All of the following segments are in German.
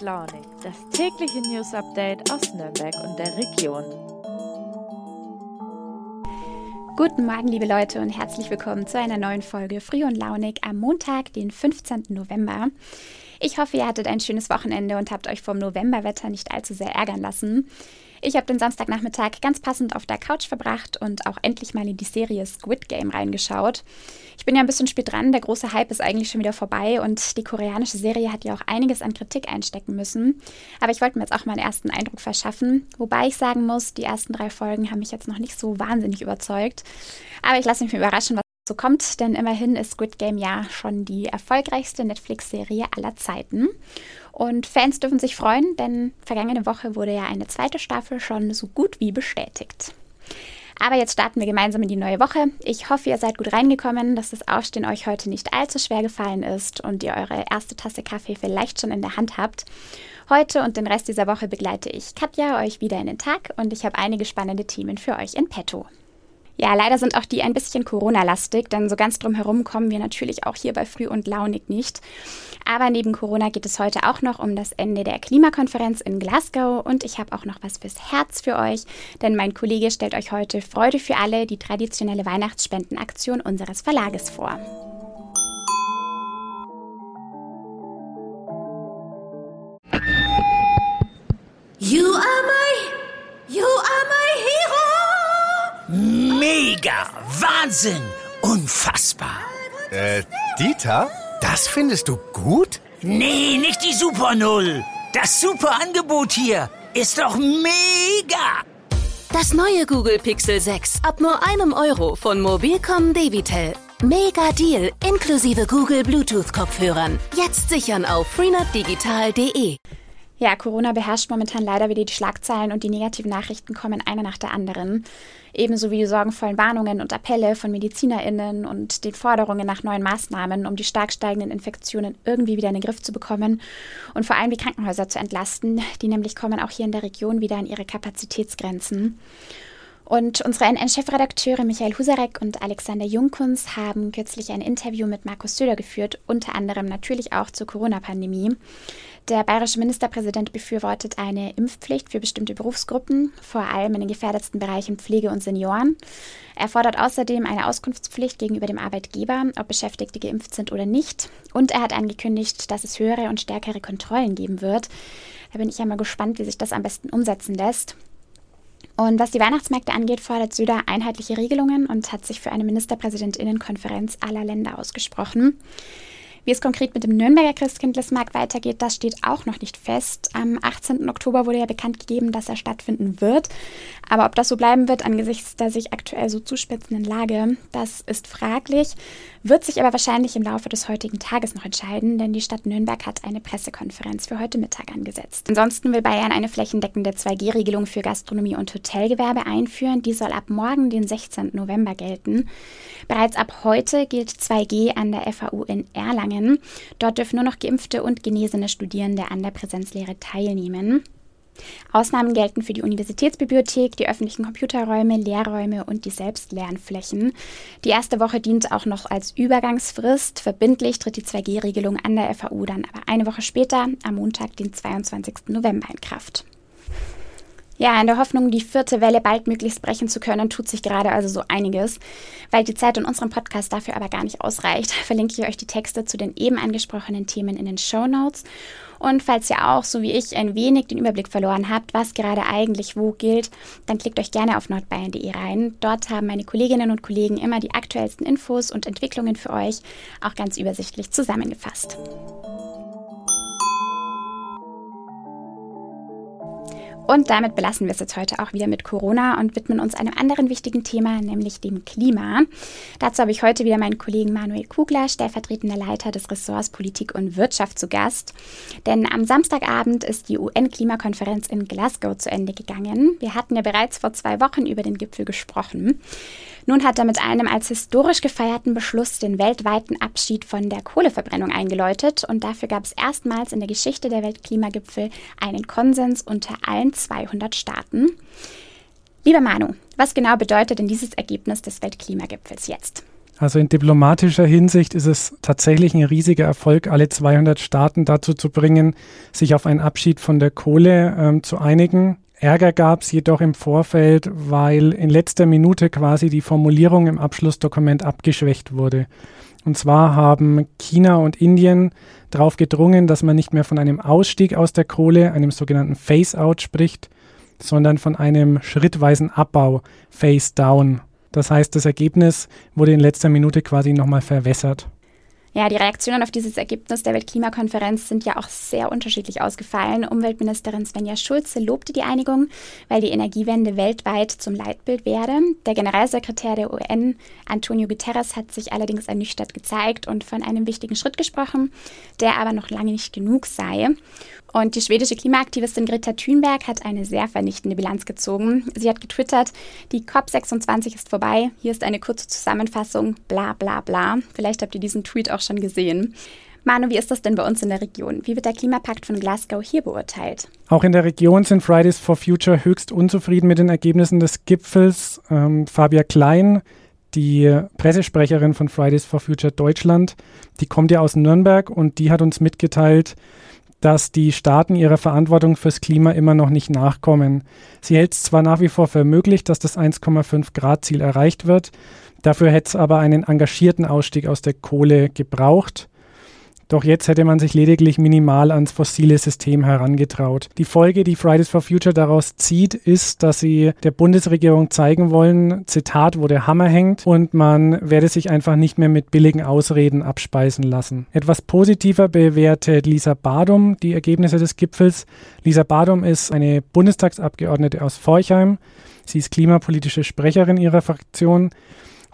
Launig, das tägliche News Update aus Nürnberg und der Region. Guten Morgen, liebe Leute, und herzlich willkommen zu einer neuen Folge Früh und Launig am Montag, den 15. November. Ich hoffe, ihr hattet ein schönes Wochenende und habt euch vom Novemberwetter nicht allzu sehr ärgern lassen. Ich habe den Samstagnachmittag ganz passend auf der Couch verbracht und auch endlich mal in die Serie Squid Game reingeschaut. Ich bin ja ein bisschen spät dran, der große Hype ist eigentlich schon wieder vorbei und die koreanische Serie hat ja auch einiges an Kritik einstecken müssen. Aber ich wollte mir jetzt auch mal einen ersten Eindruck verschaffen, wobei ich sagen muss, die ersten drei Folgen haben mich jetzt noch nicht so wahnsinnig überzeugt. Aber ich lasse mich überraschen, was so kommt, denn immerhin ist Squid Game ja schon die erfolgreichste Netflix-Serie aller Zeiten. Und Fans dürfen sich freuen, denn vergangene Woche wurde ja eine zweite Staffel schon so gut wie bestätigt. Aber jetzt starten wir gemeinsam in die neue Woche. Ich hoffe, ihr seid gut reingekommen, dass das Aufstehen euch heute nicht allzu schwer gefallen ist und ihr eure erste Tasse Kaffee vielleicht schon in der Hand habt. Heute und den Rest dieser Woche begleite ich Katja euch wieder in den Tag und ich habe einige spannende Themen für euch in petto. Ja, leider sind auch die ein bisschen Corona-lastig, denn so ganz drum herum kommen wir natürlich auch hier bei Früh und Launig nicht. Aber neben Corona geht es heute auch noch um das Ende der Klimakonferenz in Glasgow und ich habe auch noch was fürs Herz für euch, denn mein Kollege stellt euch heute Freude für alle, die traditionelle Weihnachtsspendenaktion unseres Verlages vor. You are my, you are. Mega! Wahnsinn! Unfassbar! Äh, Dieter? Das findest du gut? Nee, nicht die Super Null. Das super Angebot hier ist doch mega! Das neue Google Pixel 6 ab nur einem Euro von Mobilcom Debitel. Mega Deal inklusive Google Bluetooth Kopfhörern. Jetzt sichern auf freenotdigital.de. Ja, Corona beherrscht momentan leider wieder die Schlagzeilen und die negativen Nachrichten kommen einer nach der anderen. Ebenso wie die sorgenvollen Warnungen und Appelle von MedizinerInnen und den Forderungen nach neuen Maßnahmen, um die stark steigenden Infektionen irgendwie wieder in den Griff zu bekommen und vor allem die Krankenhäuser zu entlasten. Die nämlich kommen auch hier in der Region wieder an ihre Kapazitätsgrenzen. Und unsere NN-Chefredakteure Michael Husarek und Alexander Jungkunz haben kürzlich ein Interview mit Markus Söder geführt, unter anderem natürlich auch zur Corona-Pandemie. Der bayerische Ministerpräsident befürwortet eine Impfpflicht für bestimmte Berufsgruppen, vor allem in den gefährdetsten Bereichen Pflege und Senioren. Er fordert außerdem eine Auskunftspflicht gegenüber dem Arbeitgeber, ob Beschäftigte geimpft sind oder nicht. Und er hat angekündigt, dass es höhere und stärkere Kontrollen geben wird. Da bin ich ja mal gespannt, wie sich das am besten umsetzen lässt. Und was die Weihnachtsmärkte angeht, fordert Söder einheitliche Regelungen und hat sich für eine Ministerpräsidentinnenkonferenz aller Länder ausgesprochen. Wie es konkret mit dem Nürnberger Christkindlesmarkt weitergeht, das steht auch noch nicht fest. Am 18. Oktober wurde ja bekannt gegeben, dass er stattfinden wird. Aber ob das so bleiben wird angesichts der sich aktuell so zuspitzenden Lage, das ist fraglich, wird sich aber wahrscheinlich im Laufe des heutigen Tages noch entscheiden, denn die Stadt Nürnberg hat eine Pressekonferenz für heute Mittag angesetzt. Ansonsten will Bayern eine flächendeckende 2G-Regelung für Gastronomie und Hotelgewerbe einführen. Die soll ab morgen, den 16. November, gelten. Bereits ab heute gilt 2G an der FAU in Erlangen. Erlangen. Dort dürfen nur noch geimpfte und genesene Studierende an der Präsenzlehre teilnehmen. Ausnahmen gelten für die Universitätsbibliothek, die öffentlichen Computerräume, Lehrräume und die Selbstlernflächen. Die erste Woche dient auch noch als Übergangsfrist. Verbindlich tritt die 2G-Regelung an der FAU dann aber eine Woche später, am Montag, den 22. November, in Kraft. Ja, in der Hoffnung, die vierte Welle bald möglichst brechen zu können, tut sich gerade also so einiges. Weil die Zeit in unserem Podcast dafür aber gar nicht ausreicht, verlinke ich euch die Texte zu den eben angesprochenen Themen in den Show Notes. Und falls ihr auch, so wie ich, ein wenig den Überblick verloren habt, was gerade eigentlich wo gilt, dann klickt euch gerne auf nordbayern.de rein. Dort haben meine Kolleginnen und Kollegen immer die aktuellsten Infos und Entwicklungen für euch auch ganz übersichtlich zusammengefasst. Und damit belassen wir es jetzt heute auch wieder mit Corona und widmen uns einem anderen wichtigen Thema, nämlich dem Klima. Dazu habe ich heute wieder meinen Kollegen Manuel Kugler, stellvertretender Leiter des Ressorts Politik und Wirtschaft, zu Gast. Denn am Samstagabend ist die UN-Klimakonferenz in Glasgow zu Ende gegangen. Wir hatten ja bereits vor zwei Wochen über den Gipfel gesprochen. Nun hat er mit einem als historisch gefeierten Beschluss den weltweiten Abschied von der Kohleverbrennung eingeläutet und dafür gab es erstmals in der Geschichte der Weltklimagipfel einen Konsens unter allen 200 Staaten. Lieber Manu, was genau bedeutet denn dieses Ergebnis des Weltklimagipfels jetzt? Also in diplomatischer Hinsicht ist es tatsächlich ein riesiger Erfolg, alle 200 Staaten dazu zu bringen, sich auf einen Abschied von der Kohle ähm, zu einigen. Ärger gab es jedoch im Vorfeld, weil in letzter Minute quasi die Formulierung im Abschlussdokument abgeschwächt wurde. Und zwar haben China und Indien darauf gedrungen, dass man nicht mehr von einem Ausstieg aus der Kohle, einem sogenannten Phase-out spricht, sondern von einem schrittweisen Abbau, Phase-down. Das heißt, das Ergebnis wurde in letzter Minute quasi nochmal verwässert. Ja, die Reaktionen auf dieses Ergebnis der Weltklimakonferenz sind ja auch sehr unterschiedlich ausgefallen. Umweltministerin Svenja Schulze lobte die Einigung, weil die Energiewende weltweit zum Leitbild werde. Der Generalsekretär der UN, Antonio Guterres, hat sich allerdings ernüchtert gezeigt und von einem wichtigen Schritt gesprochen, der aber noch lange nicht genug sei. Und die schwedische Klimaaktivistin Greta Thunberg hat eine sehr vernichtende Bilanz gezogen. Sie hat getwittert, die COP26 ist vorbei. Hier ist eine kurze Zusammenfassung, bla bla bla. Vielleicht habt ihr diesen Tweet auch schon gesehen. Manu, wie ist das denn bei uns in der Region? Wie wird der Klimapakt von Glasgow hier beurteilt? Auch in der Region sind Fridays for Future höchst unzufrieden mit den Ergebnissen des Gipfels. Ähm, Fabia Klein, die Pressesprecherin von Fridays for Future Deutschland, die kommt ja aus Nürnberg und die hat uns mitgeteilt, dass die Staaten ihrer Verantwortung fürs Klima immer noch nicht nachkommen. Sie hält es zwar nach wie vor für möglich, dass das 1,5 Grad Ziel erreicht wird, dafür hätte es aber einen engagierten Ausstieg aus der Kohle gebraucht. Doch jetzt hätte man sich lediglich minimal ans fossile System herangetraut. Die Folge, die Fridays for Future daraus zieht, ist, dass sie der Bundesregierung zeigen wollen, Zitat, wo der Hammer hängt und man werde sich einfach nicht mehr mit billigen Ausreden abspeisen lassen. Etwas positiver bewertet Lisa Badum die Ergebnisse des Gipfels. Lisa Badum ist eine Bundestagsabgeordnete aus Forchheim. Sie ist klimapolitische Sprecherin ihrer Fraktion.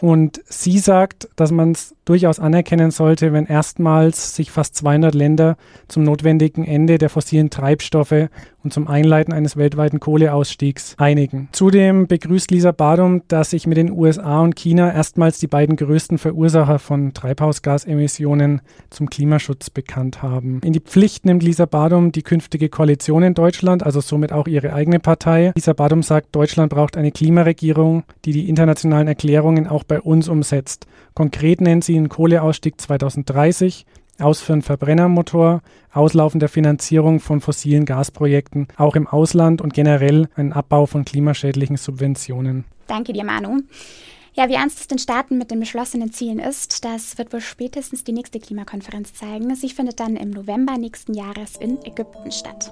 Und sie sagt, dass man es durchaus anerkennen sollte, wenn erstmals sich fast 200 Länder zum notwendigen Ende der fossilen Treibstoffe und zum Einleiten eines weltweiten Kohleausstiegs einigen. Zudem begrüßt Lisa Badum, dass sich mit den USA und China erstmals die beiden größten Verursacher von Treibhausgasemissionen zum Klimaschutz bekannt haben. In die Pflicht nimmt Lisa Badum die künftige Koalition in Deutschland, also somit auch ihre eigene Partei. Lisa Badum sagt, Deutschland braucht eine Klimaregierung, die die internationalen Erklärungen auch bei uns umsetzt. Konkret nennt sie einen Kohleausstieg 2030, Ausführen Verbrennermotor, Auslaufen der Finanzierung von fossilen Gasprojekten, auch im Ausland und generell einen Abbau von klimaschädlichen Subventionen. Danke dir, Manu. Ja, wie ernst es den Staaten mit den beschlossenen Zielen ist, das wird wohl spätestens die nächste Klimakonferenz zeigen. Sie findet dann im November nächsten Jahres in Ägypten statt.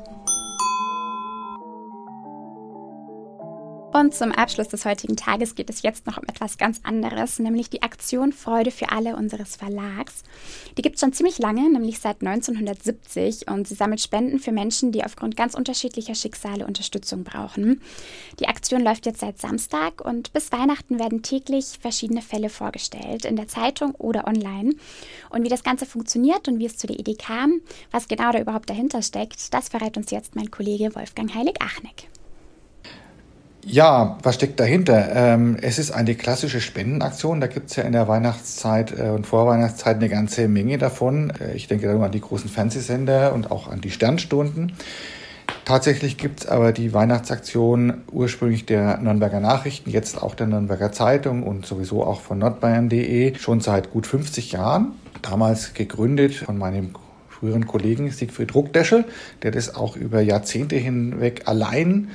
Und zum Abschluss des heutigen Tages geht es jetzt noch um etwas ganz anderes, nämlich die Aktion Freude für alle unseres Verlags. Die gibt es schon ziemlich lange, nämlich seit 1970 und sie sammelt Spenden für Menschen, die aufgrund ganz unterschiedlicher Schicksale Unterstützung brauchen. Die Aktion läuft jetzt seit Samstag und bis Weihnachten werden täglich verschiedene Fälle vorgestellt, in der Zeitung oder online. Und wie das Ganze funktioniert und wie es zu der Idee kam, was genau da überhaupt dahinter steckt, das verrät uns jetzt mein Kollege Wolfgang Heilig-Achneck. Ja, was steckt dahinter? Ähm, es ist eine klassische Spendenaktion. Da gibt es ja in der Weihnachtszeit äh, und Vorweihnachtszeit eine ganze Menge davon. Äh, ich denke da nur an die großen Fernsehsender und auch an die Sternstunden. Tatsächlich gibt es aber die Weihnachtsaktion ursprünglich der Nürnberger Nachrichten, jetzt auch der Nürnberger Zeitung und sowieso auch von nordbayern.de schon seit gut 50 Jahren. Damals gegründet von meinem früheren Kollegen Siegfried Ruckdeschel, der das auch über Jahrzehnte hinweg allein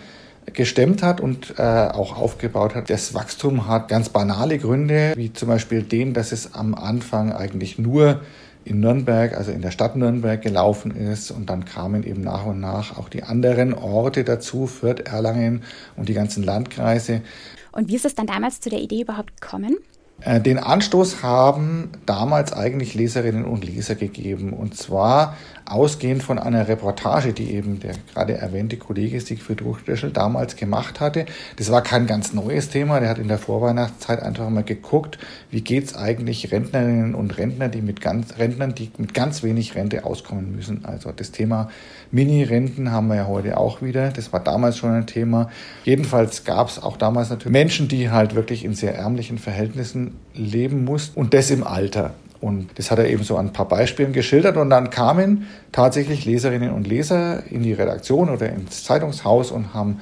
gestemmt hat und äh, auch aufgebaut hat. Das Wachstum hat ganz banale Gründe, wie zum Beispiel den, dass es am Anfang eigentlich nur in Nürnberg, also in der Stadt Nürnberg gelaufen ist und dann kamen eben nach und nach auch die anderen Orte dazu, Fürth, Erlangen und die ganzen Landkreise. Und wie ist es dann damals zu der Idee überhaupt gekommen? Äh, den Anstoß haben damals eigentlich Leserinnen und Leser gegeben. Und zwar ausgehend von einer Reportage, die eben der gerade erwähnte Kollege Siegfried Ruchdöschel damals gemacht hatte. Das war kein ganz neues Thema. Der hat in der Vorweihnachtszeit einfach mal geguckt, wie geht's eigentlich Rentnerinnen und Rentner, die mit ganz, Rentnern, die mit ganz wenig Rente auskommen müssen. Also das Thema Mini-Renten haben wir ja heute auch wieder. Das war damals schon ein Thema. Jedenfalls gab es auch damals natürlich Menschen, die halt wirklich in sehr ärmlichen Verhältnissen leben mussten und das im Alter. Und das hat er eben so an ein paar Beispielen geschildert. Und dann kamen tatsächlich Leserinnen und Leser in die Redaktion oder ins Zeitungshaus und haben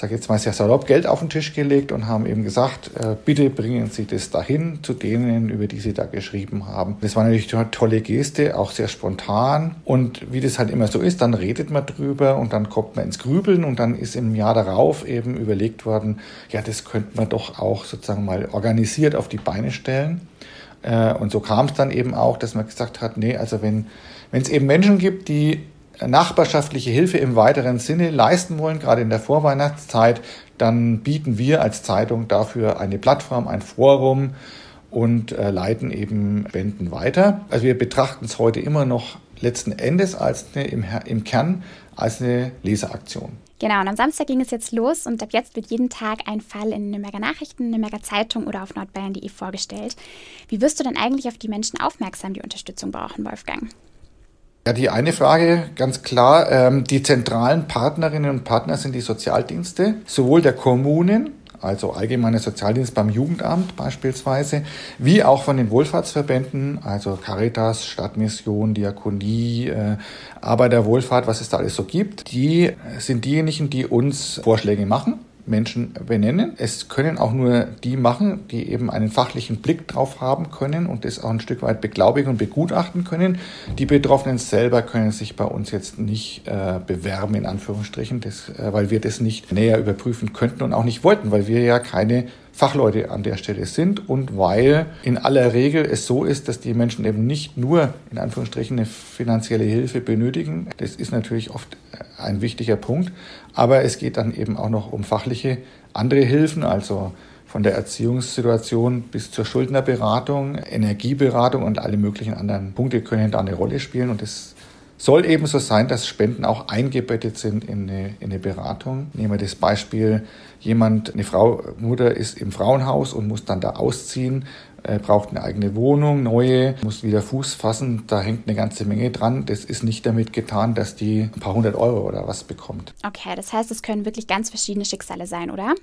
sage jetzt mal sehr salopp, Geld auf den Tisch gelegt und haben eben gesagt, äh, bitte bringen Sie das dahin zu denen, über die Sie da geschrieben haben. Das war natürlich eine tolle Geste, auch sehr spontan. Und wie das halt immer so ist, dann redet man drüber und dann kommt man ins Grübeln und dann ist im Jahr darauf eben überlegt worden, ja, das könnte man doch auch sozusagen mal organisiert auf die Beine stellen. Äh, und so kam es dann eben auch, dass man gesagt hat, nee, also wenn es eben Menschen gibt, die nachbarschaftliche Hilfe im weiteren Sinne leisten wollen, gerade in der Vorweihnachtszeit, dann bieten wir als Zeitung dafür eine Plattform, ein Forum und äh, leiten eben Spenden weiter. Also wir betrachten es heute immer noch letzten Endes als eine, im, im Kern als eine Leseraktion. Genau, und am Samstag ging es jetzt los und ab jetzt wird jeden Tag ein Fall in Nürnberger Nachrichten, Nürnberger Zeitung oder auf nordbayern.de vorgestellt. Wie wirst du denn eigentlich auf die Menschen aufmerksam, die Unterstützung brauchen, Wolfgang? Ja, die eine Frage ganz klar. Ähm, die zentralen Partnerinnen und Partner sind die Sozialdienste, sowohl der Kommunen, also allgemeiner Sozialdienst beim Jugendamt beispielsweise, wie auch von den Wohlfahrtsverbänden, also Caritas, Stadtmission, Diakonie, äh, Arbeiterwohlfahrt, was es da alles so gibt. Die sind diejenigen, die uns Vorschläge machen Menschen benennen. Es können auch nur die machen, die eben einen fachlichen Blick drauf haben können und das auch ein Stück weit beglaubigen und begutachten können. Die Betroffenen selber können sich bei uns jetzt nicht äh, bewerben, in Anführungsstrichen, das, äh, weil wir das nicht näher überprüfen könnten und auch nicht wollten, weil wir ja keine Fachleute an der Stelle sind und weil in aller Regel es so ist, dass die Menschen eben nicht nur in Anführungsstrichen eine finanzielle Hilfe benötigen. Das ist natürlich oft ein wichtiger Punkt, aber es geht dann eben auch noch um fachliche andere Hilfen, also von der Erziehungssituation bis zur Schuldnerberatung, Energieberatung und alle möglichen anderen Punkte können da eine Rolle spielen und es soll ebenso sein, dass Spenden auch eingebettet sind in eine, in eine Beratung. Nehmen wir das Beispiel, jemand, eine Frau, Mutter ist im Frauenhaus und muss dann da ausziehen, äh, braucht eine eigene Wohnung, neue, muss wieder Fuß fassen, da hängt eine ganze Menge dran. Das ist nicht damit getan, dass die ein paar hundert Euro oder was bekommt. Okay, das heißt, es können wirklich ganz verschiedene Schicksale sein, oder?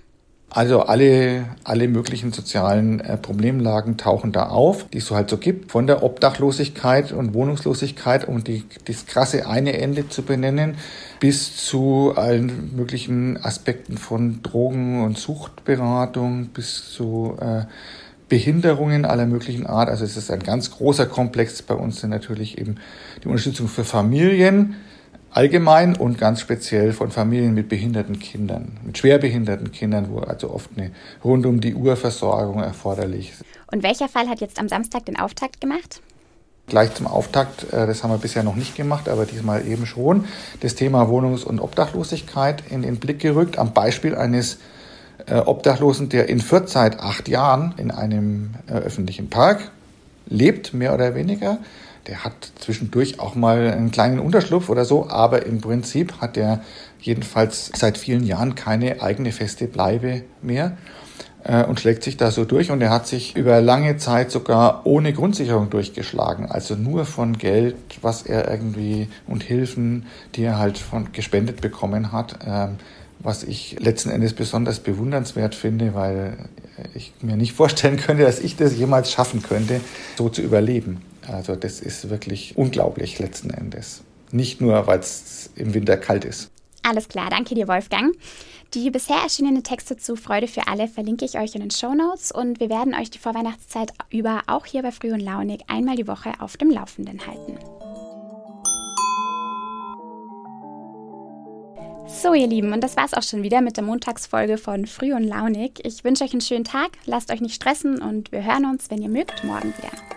Also alle, alle möglichen sozialen äh, Problemlagen tauchen da auf, die es so halt so gibt. Von der Obdachlosigkeit und Wohnungslosigkeit, um die, das krasse eine Ende zu benennen, bis zu allen möglichen Aspekten von Drogen- und Suchtberatung, bis zu äh, Behinderungen aller möglichen Art. Also es ist ein ganz großer Komplex. Bei uns sind natürlich eben die Unterstützung für Familien, allgemein und ganz speziell von Familien mit behinderten Kindern, mit schwerbehinderten Kindern, wo also oft eine rund um die Uhr Versorgung erforderlich ist. Und welcher Fall hat jetzt am Samstag den Auftakt gemacht? Gleich zum Auftakt, äh, das haben wir bisher noch nicht gemacht, aber diesmal eben schon, das Thema Wohnungs- und Obdachlosigkeit in den Blick gerückt, am Beispiel eines äh, Obdachlosen, der in Fürth seit acht Jahren in einem äh, öffentlichen Park lebt, mehr oder weniger, der hat zwischendurch auch mal einen kleinen Unterschlupf oder so, aber im Prinzip hat er jedenfalls seit vielen Jahren keine eigene feste Bleibe mehr äh, und schlägt sich da so durch. Und er hat sich über lange Zeit sogar ohne Grundsicherung durchgeschlagen, also nur von Geld, was er irgendwie und Hilfen, die er halt von gespendet bekommen hat. Ähm, was ich letzten Endes besonders bewundernswert finde, weil ich mir nicht vorstellen könnte, dass ich das jemals schaffen könnte, so zu überleben. Also das ist wirklich unglaublich letzten Endes. Nicht nur, weil es im Winter kalt ist. Alles klar, danke dir, Wolfgang. Die bisher erschienenen Texte zu Freude für alle verlinke ich euch in den Show Notes und wir werden euch die Vorweihnachtszeit über auch hier bei Früh und Launig einmal die Woche auf dem Laufenden halten. So, ihr Lieben, und das war's auch schon wieder mit der Montagsfolge von Früh und Launig. Ich wünsche euch einen schönen Tag, lasst euch nicht stressen und wir hören uns, wenn ihr mögt, morgen wieder.